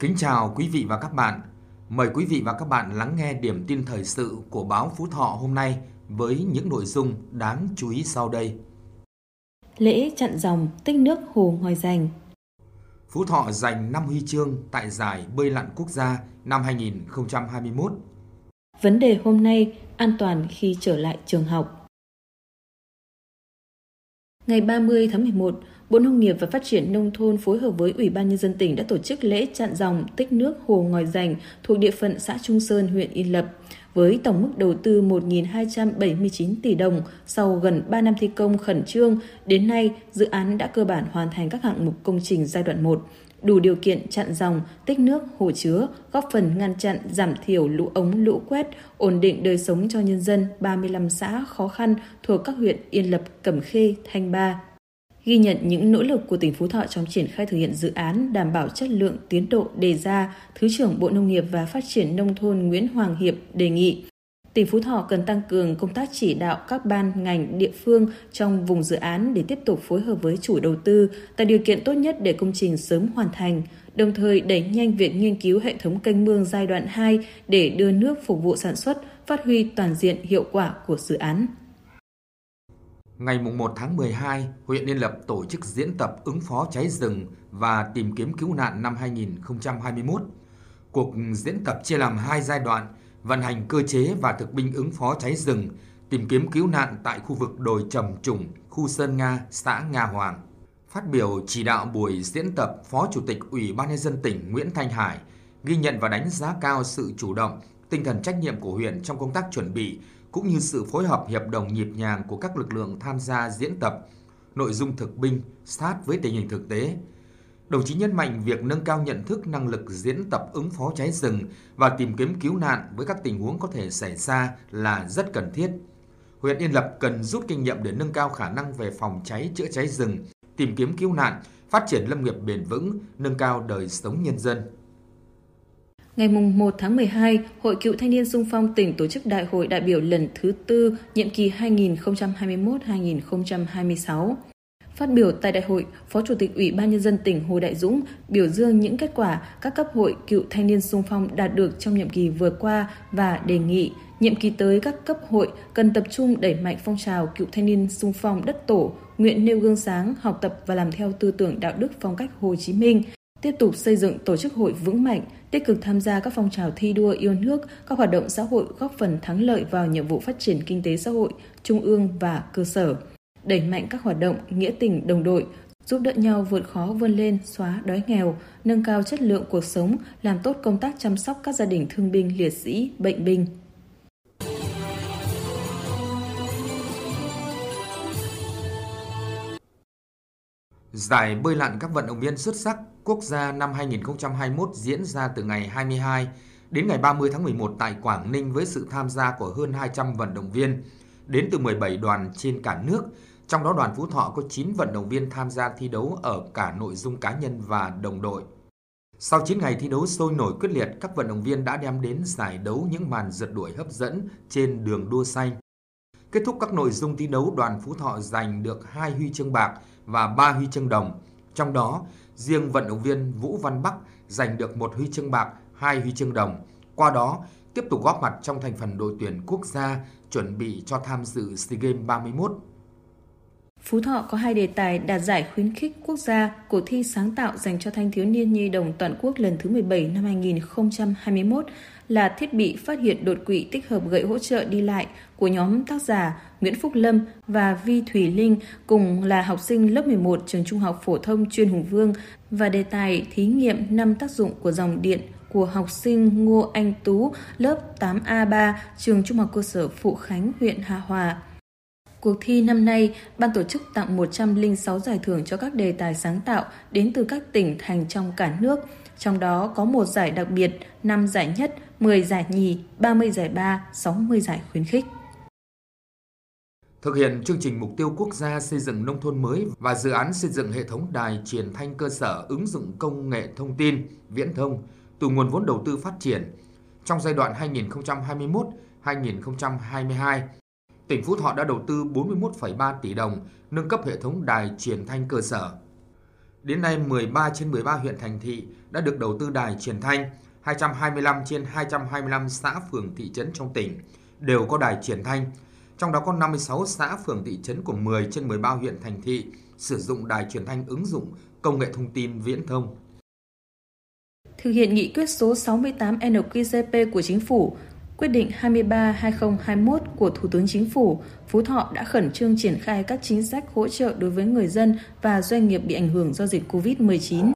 Kính chào quý vị và các bạn. Mời quý vị và các bạn lắng nghe điểm tin thời sự của báo Phú Thọ hôm nay với những nội dung đáng chú ý sau đây. Lễ chặn dòng tích nước Hồ Ngòi Giành Phú Thọ giành 5 huy chương tại giải bơi lặn quốc gia năm 2021. Vấn đề hôm nay an toàn khi trở lại trường học. Ngày 30 tháng 11, Bộ Nông nghiệp và Phát triển Nông thôn phối hợp với Ủy ban Nhân dân tỉnh đã tổ chức lễ chặn dòng tích nước Hồ Ngòi Giành thuộc địa phận xã Trung Sơn, huyện Yên Lập. Với tổng mức đầu tư 1.279 tỷ đồng, sau gần 3 năm thi công khẩn trương, đến nay dự án đã cơ bản hoàn thành các hạng mục công trình giai đoạn 1, đủ điều kiện chặn dòng, tích nước, hồ chứa, góp phần ngăn chặn, giảm thiểu lũ ống, lũ quét, ổn định đời sống cho nhân dân. 35 xã khó khăn thuộc các huyện Yên Lập, Cẩm Khê, Thanh Ba, ghi nhận những nỗ lực của tỉnh Phú Thọ trong triển khai thực hiện dự án đảm bảo chất lượng tiến độ đề ra, Thứ trưởng Bộ Nông nghiệp và Phát triển Nông thôn Nguyễn Hoàng Hiệp đề nghị tỉnh Phú Thọ cần tăng cường công tác chỉ đạo các ban ngành địa phương trong vùng dự án để tiếp tục phối hợp với chủ đầu tư, tạo điều kiện tốt nhất để công trình sớm hoàn thành, đồng thời đẩy nhanh việc nghiên cứu hệ thống kênh mương giai đoạn 2 để đưa nước phục vụ sản xuất, phát huy toàn diện hiệu quả của dự án. Ngày 1 tháng 12, huyện Yên Lập tổ chức diễn tập ứng phó cháy rừng và tìm kiếm cứu nạn năm 2021. Cuộc diễn tập chia làm hai giai đoạn, vận hành cơ chế và thực binh ứng phó cháy rừng, tìm kiếm cứu nạn tại khu vực đồi trầm trùng, khu Sơn Nga, xã Nga Hoàng. Phát biểu chỉ đạo buổi diễn tập, Phó Chủ tịch Ủy ban nhân dân tỉnh Nguyễn Thanh Hải ghi nhận và đánh giá cao sự chủ động, tinh thần trách nhiệm của huyện trong công tác chuẩn bị cũng như sự phối hợp hiệp đồng nhịp nhàng của các lực lượng tham gia diễn tập, nội dung thực binh sát với tình hình thực tế. Đồng chí nhấn mạnh việc nâng cao nhận thức năng lực diễn tập ứng phó cháy rừng và tìm kiếm cứu nạn với các tình huống có thể xảy ra là rất cần thiết. Huyện Yên Lập cần rút kinh nghiệm để nâng cao khả năng về phòng cháy chữa cháy rừng, tìm kiếm cứu nạn, phát triển lâm nghiệp bền vững, nâng cao đời sống nhân dân. Ngày 1 tháng 12, Hội Cựu Thanh niên Sung phong tỉnh tổ chức đại hội đại biểu lần thứ tư, nhiệm kỳ 2021-2026. Phát biểu tại đại hội, Phó Chủ tịch Ủy ban Nhân dân tỉnh Hồ Đại Dũng biểu dương những kết quả các cấp hội cựu thanh niên sung phong đạt được trong nhiệm kỳ vừa qua và đề nghị nhiệm kỳ tới các cấp hội cần tập trung đẩy mạnh phong trào cựu thanh niên sung phong đất tổ, nguyện nêu gương sáng, học tập và làm theo tư tưởng đạo đức phong cách Hồ Chí Minh, tiếp tục xây dựng tổ chức hội vững mạnh, tích cực tham gia các phong trào thi đua yêu nước, các hoạt động xã hội góp phần thắng lợi vào nhiệm vụ phát triển kinh tế xã hội, trung ương và cơ sở. Đẩy mạnh các hoạt động nghĩa tình đồng đội, giúp đỡ nhau vượt khó vươn lên, xóa đói nghèo, nâng cao chất lượng cuộc sống, làm tốt công tác chăm sóc các gia đình thương binh liệt sĩ, bệnh binh. Giải bơi lặn các vận động viên xuất sắc quốc gia năm 2021 diễn ra từ ngày 22 đến ngày 30 tháng 11 tại Quảng Ninh với sự tham gia của hơn 200 vận động viên đến từ 17 đoàn trên cả nước. Trong đó đoàn Phú Thọ có 9 vận động viên tham gia thi đấu ở cả nội dung cá nhân và đồng đội. Sau 9 ngày thi đấu sôi nổi quyết liệt, các vận động viên đã đem đến giải đấu những màn rượt đuổi hấp dẫn trên đường đua xanh. Kết thúc các nội dung thi đấu, đoàn Phú Thọ giành được 2 huy chương bạc và 3 huy chương đồng. Trong đó, riêng vận động viên Vũ Văn Bắc giành được một huy chương bạc, hai huy chương đồng. Qua đó, tiếp tục góp mặt trong thành phần đội tuyển quốc gia chuẩn bị cho tham dự SEA Games 31. Phú Thọ có hai đề tài đạt giải khuyến khích quốc gia, cuộc thi sáng tạo dành cho thanh thiếu niên nhi đồng toàn quốc lần thứ 17 năm 2021 là thiết bị phát hiện đột quỵ tích hợp gậy hỗ trợ đi lại của nhóm tác giả Nguyễn Phúc Lâm và Vi Thủy Linh, cùng là học sinh lớp 11 trường Trung học phổ thông chuyên Hùng Vương và đề tài thí nghiệm năm tác dụng của dòng điện của học sinh Ngô Anh Tú lớp 8A3 trường Trung học cơ sở Phụ Khánh huyện Hà Hòa. Cuộc thi năm nay, ban tổ chức tặng 106 giải thưởng cho các đề tài sáng tạo đến từ các tỉnh thành trong cả nước, trong đó có một giải đặc biệt, 5 giải nhất, 10 giải nhì, 30 giải ba, 60 giải khuyến khích. Thực hiện chương trình mục tiêu quốc gia xây dựng nông thôn mới và dự án xây dựng hệ thống đài truyền thanh cơ sở ứng dụng công nghệ thông tin, viễn thông từ nguồn vốn đầu tư phát triển trong giai đoạn 2021-2022 tỉnh Phú Thọ đã đầu tư 41,3 tỷ đồng nâng cấp hệ thống đài truyền thanh cơ sở. Đến nay, 13 trên 13 huyện thành thị đã được đầu tư đài truyền thanh, 225 trên 225 xã phường thị trấn trong tỉnh đều có đài truyền thanh. Trong đó có 56 xã phường thị trấn của 10 trên 13 huyện thành thị sử dụng đài truyền thanh ứng dụng công nghệ thông tin viễn thông. Thực hiện nghị quyết số 68 NQCP của Chính phủ, quyết định 23-2021 của Thủ tướng Chính phủ, Phú Thọ đã khẩn trương triển khai các chính sách hỗ trợ đối với người dân và doanh nghiệp bị ảnh hưởng do dịch COVID-19.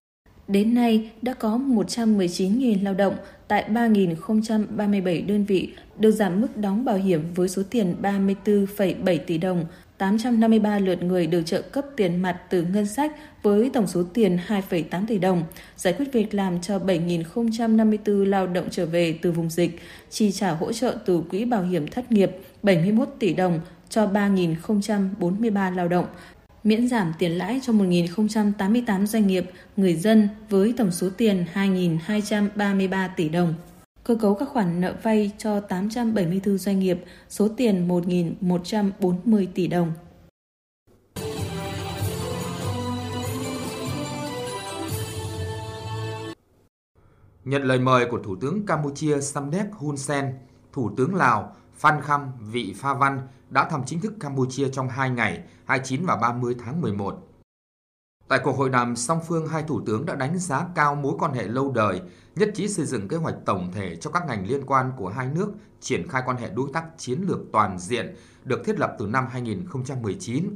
Đến nay, đã có 119.000 lao động tại 3.037 đơn vị được giảm mức đóng bảo hiểm với số tiền 34,7 tỷ đồng, 853 lượt người được trợ cấp tiền mặt từ ngân sách với tổng số tiền 2,8 tỷ đồng, giải quyết việc làm cho 7.054 lao động trở về từ vùng dịch, chi trả hỗ trợ từ Quỹ Bảo hiểm Thất nghiệp 71 tỷ đồng cho 3.043 lao động, miễn giảm tiền lãi cho 1.088 doanh nghiệp, người dân với tổng số tiền 2.233 tỷ đồng. Cơ cấu các khoản nợ vay cho 874 doanh nghiệp, số tiền 1.140 tỷ đồng. Nhận lời mời của Thủ tướng Campuchia Samdech Hun Sen, Thủ tướng Lào Phan Khăm Vị Pha Văn đã thăm chính thức Campuchia trong 2 ngày 29 và 30 tháng 11. Tại cuộc hội đàm song phương, hai thủ tướng đã đánh giá cao mối quan hệ lâu đời, nhất trí xây dựng kế hoạch tổng thể cho các ngành liên quan của hai nước triển khai quan hệ đối tác chiến lược toàn diện được thiết lập từ năm 2019.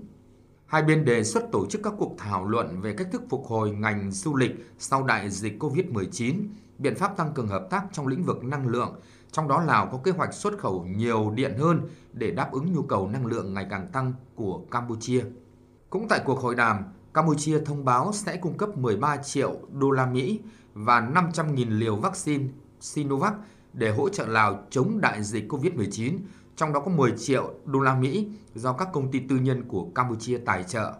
Hai bên đề xuất tổ chức các cuộc thảo luận về cách thức phục hồi ngành du lịch sau đại dịch COVID-19, biện pháp tăng cường hợp tác trong lĩnh vực năng lượng, trong đó Lào có kế hoạch xuất khẩu nhiều điện hơn để đáp ứng nhu cầu năng lượng ngày càng tăng của Campuchia. Cũng tại cuộc hội đàm, Campuchia thông báo sẽ cung cấp 13 triệu đô la Mỹ và 500.000 liều vaccine Sinovac để hỗ trợ Lào chống đại dịch COVID-19, trong đó có 10 triệu đô la Mỹ do các công ty tư nhân của Campuchia tài trợ.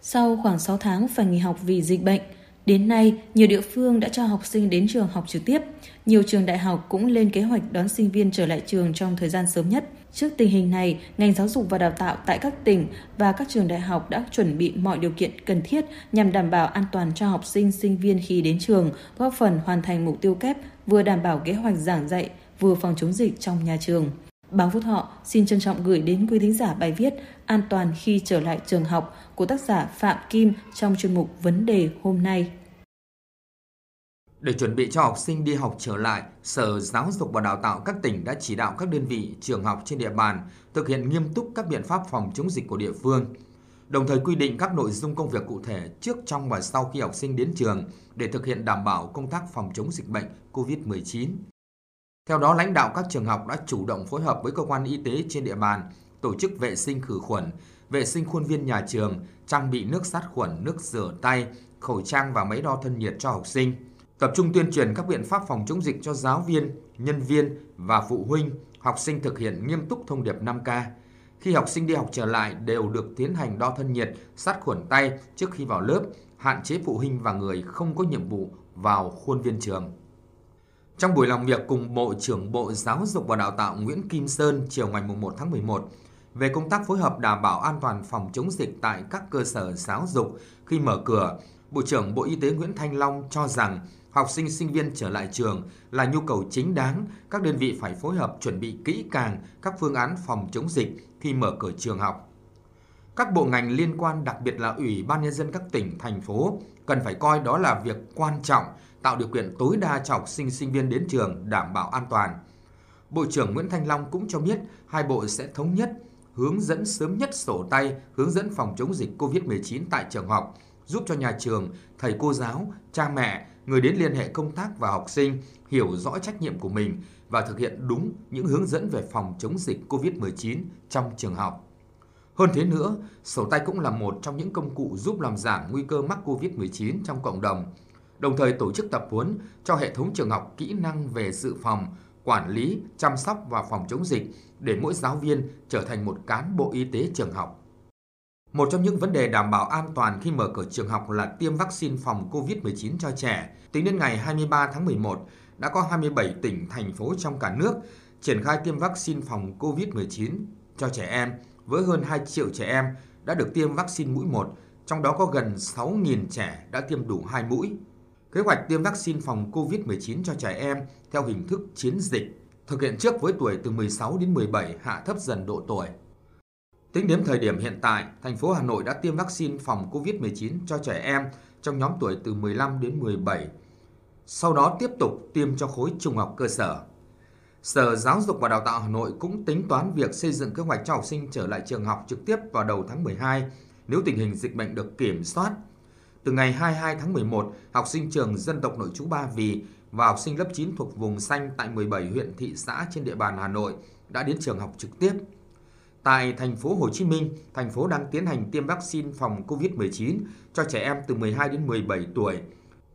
Sau khoảng 6 tháng phải nghỉ học vì dịch bệnh, đến nay nhiều địa phương đã cho học sinh đến trường học trực tiếp. Nhiều trường đại học cũng lên kế hoạch đón sinh viên trở lại trường trong thời gian sớm nhất. Trước tình hình này, ngành giáo dục và đào tạo tại các tỉnh và các trường đại học đã chuẩn bị mọi điều kiện cần thiết nhằm đảm bảo an toàn cho học sinh, sinh viên khi đến trường, góp phần hoàn thành mục tiêu kép vừa đảm bảo kế hoạch giảng dạy, vừa phòng chống dịch trong nhà trường. Báo Phúc Thọ xin trân trọng gửi đến quý thính giả bài viết An toàn khi trở lại trường học của tác giả Phạm Kim trong chuyên mục Vấn đề hôm nay. Để chuẩn bị cho học sinh đi học trở lại, Sở Giáo dục và Đào tạo các tỉnh đã chỉ đạo các đơn vị trường học trên địa bàn thực hiện nghiêm túc các biện pháp phòng chống dịch của địa phương, đồng thời quy định các nội dung công việc cụ thể trước, trong và sau khi học sinh đến trường để thực hiện đảm bảo công tác phòng chống dịch bệnh COVID-19. Theo đó, lãnh đạo các trường học đã chủ động phối hợp với cơ quan y tế trên địa bàn tổ chức vệ sinh khử khuẩn, vệ sinh khuôn viên nhà trường, trang bị nước sát khuẩn, nước rửa tay, khẩu trang và máy đo thân nhiệt cho học sinh. Tập trung tuyên truyền các biện pháp phòng chống dịch cho giáo viên, nhân viên và phụ huynh, học sinh thực hiện nghiêm túc thông điệp 5K. Khi học sinh đi học trở lại đều được tiến hành đo thân nhiệt, sát khuẩn tay trước khi vào lớp, hạn chế phụ huynh và người không có nhiệm vụ vào khuôn viên trường. Trong buổi làm việc cùng Bộ trưởng Bộ Giáo dục và Đào tạo Nguyễn Kim Sơn chiều ngày 1 tháng 11 về công tác phối hợp đảm bảo an toàn phòng chống dịch tại các cơ sở giáo dục khi mở cửa, Bộ trưởng Bộ Y tế Nguyễn Thanh Long cho rằng học sinh sinh viên trở lại trường là nhu cầu chính đáng, các đơn vị phải phối hợp chuẩn bị kỹ càng các phương án phòng chống dịch khi mở cửa trường học. Các bộ ngành liên quan, đặc biệt là Ủy ban nhân dân các tỉnh thành phố cần phải coi đó là việc quan trọng tạo điều kiện tối đa cho học sinh sinh viên đến trường đảm bảo an toàn. Bộ trưởng Nguyễn Thanh Long cũng cho biết hai bộ sẽ thống nhất hướng dẫn sớm nhất sổ tay hướng dẫn phòng chống dịch COVID-19 tại trường học, giúp cho nhà trường, thầy cô giáo, cha mẹ, người đến liên hệ công tác và học sinh hiểu rõ trách nhiệm của mình và thực hiện đúng những hướng dẫn về phòng chống dịch COVID-19 trong trường học. Hơn thế nữa, sổ tay cũng là một trong những công cụ giúp làm giảm nguy cơ mắc COVID-19 trong cộng đồng, đồng thời tổ chức tập huấn cho hệ thống trường học kỹ năng về dự phòng, quản lý, chăm sóc và phòng chống dịch để mỗi giáo viên trở thành một cán bộ y tế trường học. Một trong những vấn đề đảm bảo an toàn khi mở cửa trường học là tiêm vaccine phòng COVID-19 cho trẻ. Tính đến ngày 23 tháng 11, đã có 27 tỉnh, thành phố trong cả nước triển khai tiêm vaccine phòng COVID-19 cho trẻ em với hơn 2 triệu trẻ em đã được tiêm vaccine mũi 1, trong đó có gần 6.000 trẻ đã tiêm đủ 2 mũi. Kế hoạch tiêm vaccine phòng COVID-19 cho trẻ em theo hình thức chiến dịch, thực hiện trước với tuổi từ 16 đến 17 hạ thấp dần độ tuổi. Tính đến thời điểm hiện tại, thành phố Hà Nội đã tiêm vaccine phòng COVID-19 cho trẻ em trong nhóm tuổi từ 15 đến 17. Sau đó tiếp tục tiêm cho khối trung học cơ sở. Sở Giáo dục và Đào tạo Hà Nội cũng tính toán việc xây dựng kế hoạch cho học sinh trở lại trường học trực tiếp vào đầu tháng 12 nếu tình hình dịch bệnh được kiểm soát. Từ ngày 22 tháng 11, học sinh trường dân tộc nội trú Ba Vì và học sinh lớp 9 thuộc vùng xanh tại 17 huyện thị xã trên địa bàn Hà Nội đã đến trường học trực tiếp. Tại thành phố Hồ Chí Minh, thành phố đang tiến hành tiêm vaccine phòng COVID-19 cho trẻ em từ 12 đến 17 tuổi.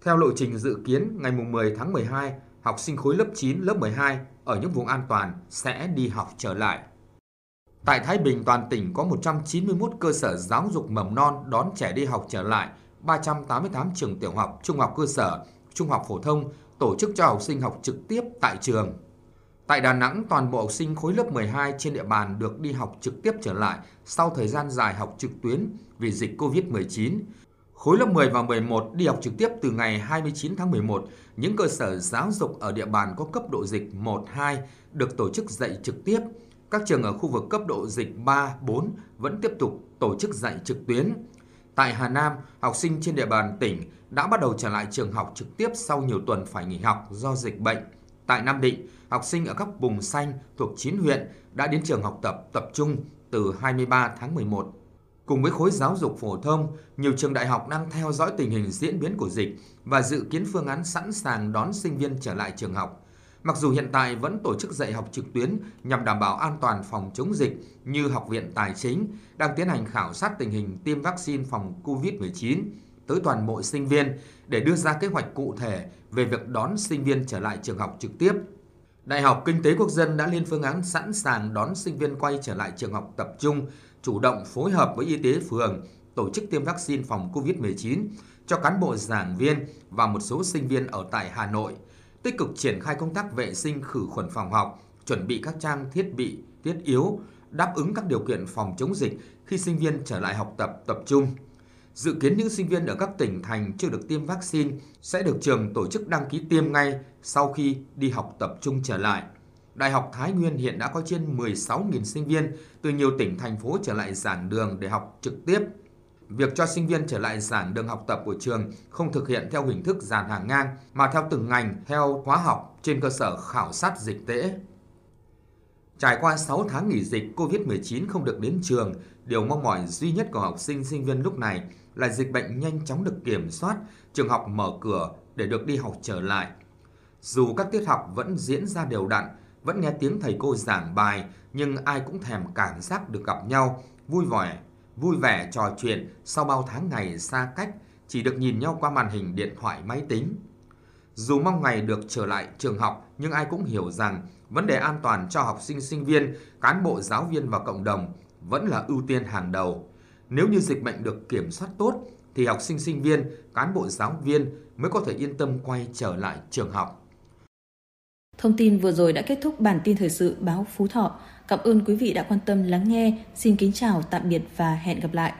Theo lộ trình dự kiến, ngày 10 tháng 12, học sinh khối lớp 9, lớp 12 ở những vùng an toàn sẽ đi học trở lại. Tại Thái Bình, toàn tỉnh có 191 cơ sở giáo dục mầm non đón trẻ đi học trở lại, 388 trường tiểu học, trung học cơ sở, trung học phổ thông tổ chức cho học sinh học trực tiếp tại trường. Tại Đà Nẵng, toàn bộ học sinh khối lớp 12 trên địa bàn được đi học trực tiếp trở lại sau thời gian dài học trực tuyến vì dịch COVID-19. Khối lớp 10 và 11 đi học trực tiếp từ ngày 29 tháng 11. Những cơ sở giáo dục ở địa bàn có cấp độ dịch 1, 2 được tổ chức dạy trực tiếp. Các trường ở khu vực cấp độ dịch 3, 4 vẫn tiếp tục tổ chức dạy trực tuyến. Tại Hà Nam, học sinh trên địa bàn tỉnh đã bắt đầu trở lại trường học trực tiếp sau nhiều tuần phải nghỉ học do dịch bệnh. Tại Nam Định, học sinh ở các vùng xanh thuộc 9 huyện đã đến trường học tập tập trung từ 23 tháng 11. Cùng với khối giáo dục phổ thông, nhiều trường đại học đang theo dõi tình hình diễn biến của dịch và dự kiến phương án sẵn sàng đón sinh viên trở lại trường học. Mặc dù hiện tại vẫn tổ chức dạy học trực tuyến nhằm đảm bảo an toàn phòng chống dịch như Học viện Tài chính đang tiến hành khảo sát tình hình tiêm vaccine phòng COVID-19 tới toàn bộ sinh viên để đưa ra kế hoạch cụ thể về việc đón sinh viên trở lại trường học trực tiếp. Đại học Kinh tế Quốc dân đã lên phương án sẵn sàng đón sinh viên quay trở lại trường học tập trung, chủ động phối hợp với y tế phường tổ chức tiêm vaccine phòng COVID-19 cho cán bộ giảng viên và một số sinh viên ở tại Hà Nội, tích cực triển khai công tác vệ sinh khử khuẩn phòng học, chuẩn bị các trang thiết bị thiết yếu, đáp ứng các điều kiện phòng chống dịch khi sinh viên trở lại học tập tập trung. Dự kiến những sinh viên ở các tỉnh thành chưa được tiêm vaccine sẽ được trường tổ chức đăng ký tiêm ngay sau khi đi học tập trung trở lại. Đại học Thái Nguyên hiện đã có trên 16.000 sinh viên từ nhiều tỉnh, thành phố trở lại giảng đường để học trực tiếp. Việc cho sinh viên trở lại giảng đường học tập của trường không thực hiện theo hình thức giàn hàng ngang, mà theo từng ngành, theo khóa học trên cơ sở khảo sát dịch tễ. Trải qua 6 tháng nghỉ dịch COVID-19 không được đến trường, điều mong mỏi duy nhất của học sinh sinh viên lúc này là dịch bệnh nhanh chóng được kiểm soát, trường học mở cửa để được đi học trở lại. Dù các tiết học vẫn diễn ra đều đặn, vẫn nghe tiếng thầy cô giảng bài, nhưng ai cũng thèm cảm giác được gặp nhau, vui vẻ, vui vẻ trò chuyện sau bao tháng ngày xa cách, chỉ được nhìn nhau qua màn hình điện thoại máy tính. Dù mong ngày được trở lại trường học, nhưng ai cũng hiểu rằng vấn đề an toàn cho học sinh sinh viên, cán bộ giáo viên và cộng đồng vẫn là ưu tiên hàng đầu. Nếu như dịch bệnh được kiểm soát tốt thì học sinh sinh viên, cán bộ giáo viên mới có thể yên tâm quay trở lại trường học. Thông tin vừa rồi đã kết thúc bản tin thời sự báo Phú Thọ. Cảm ơn quý vị đã quan tâm lắng nghe. Xin kính chào, tạm biệt và hẹn gặp lại.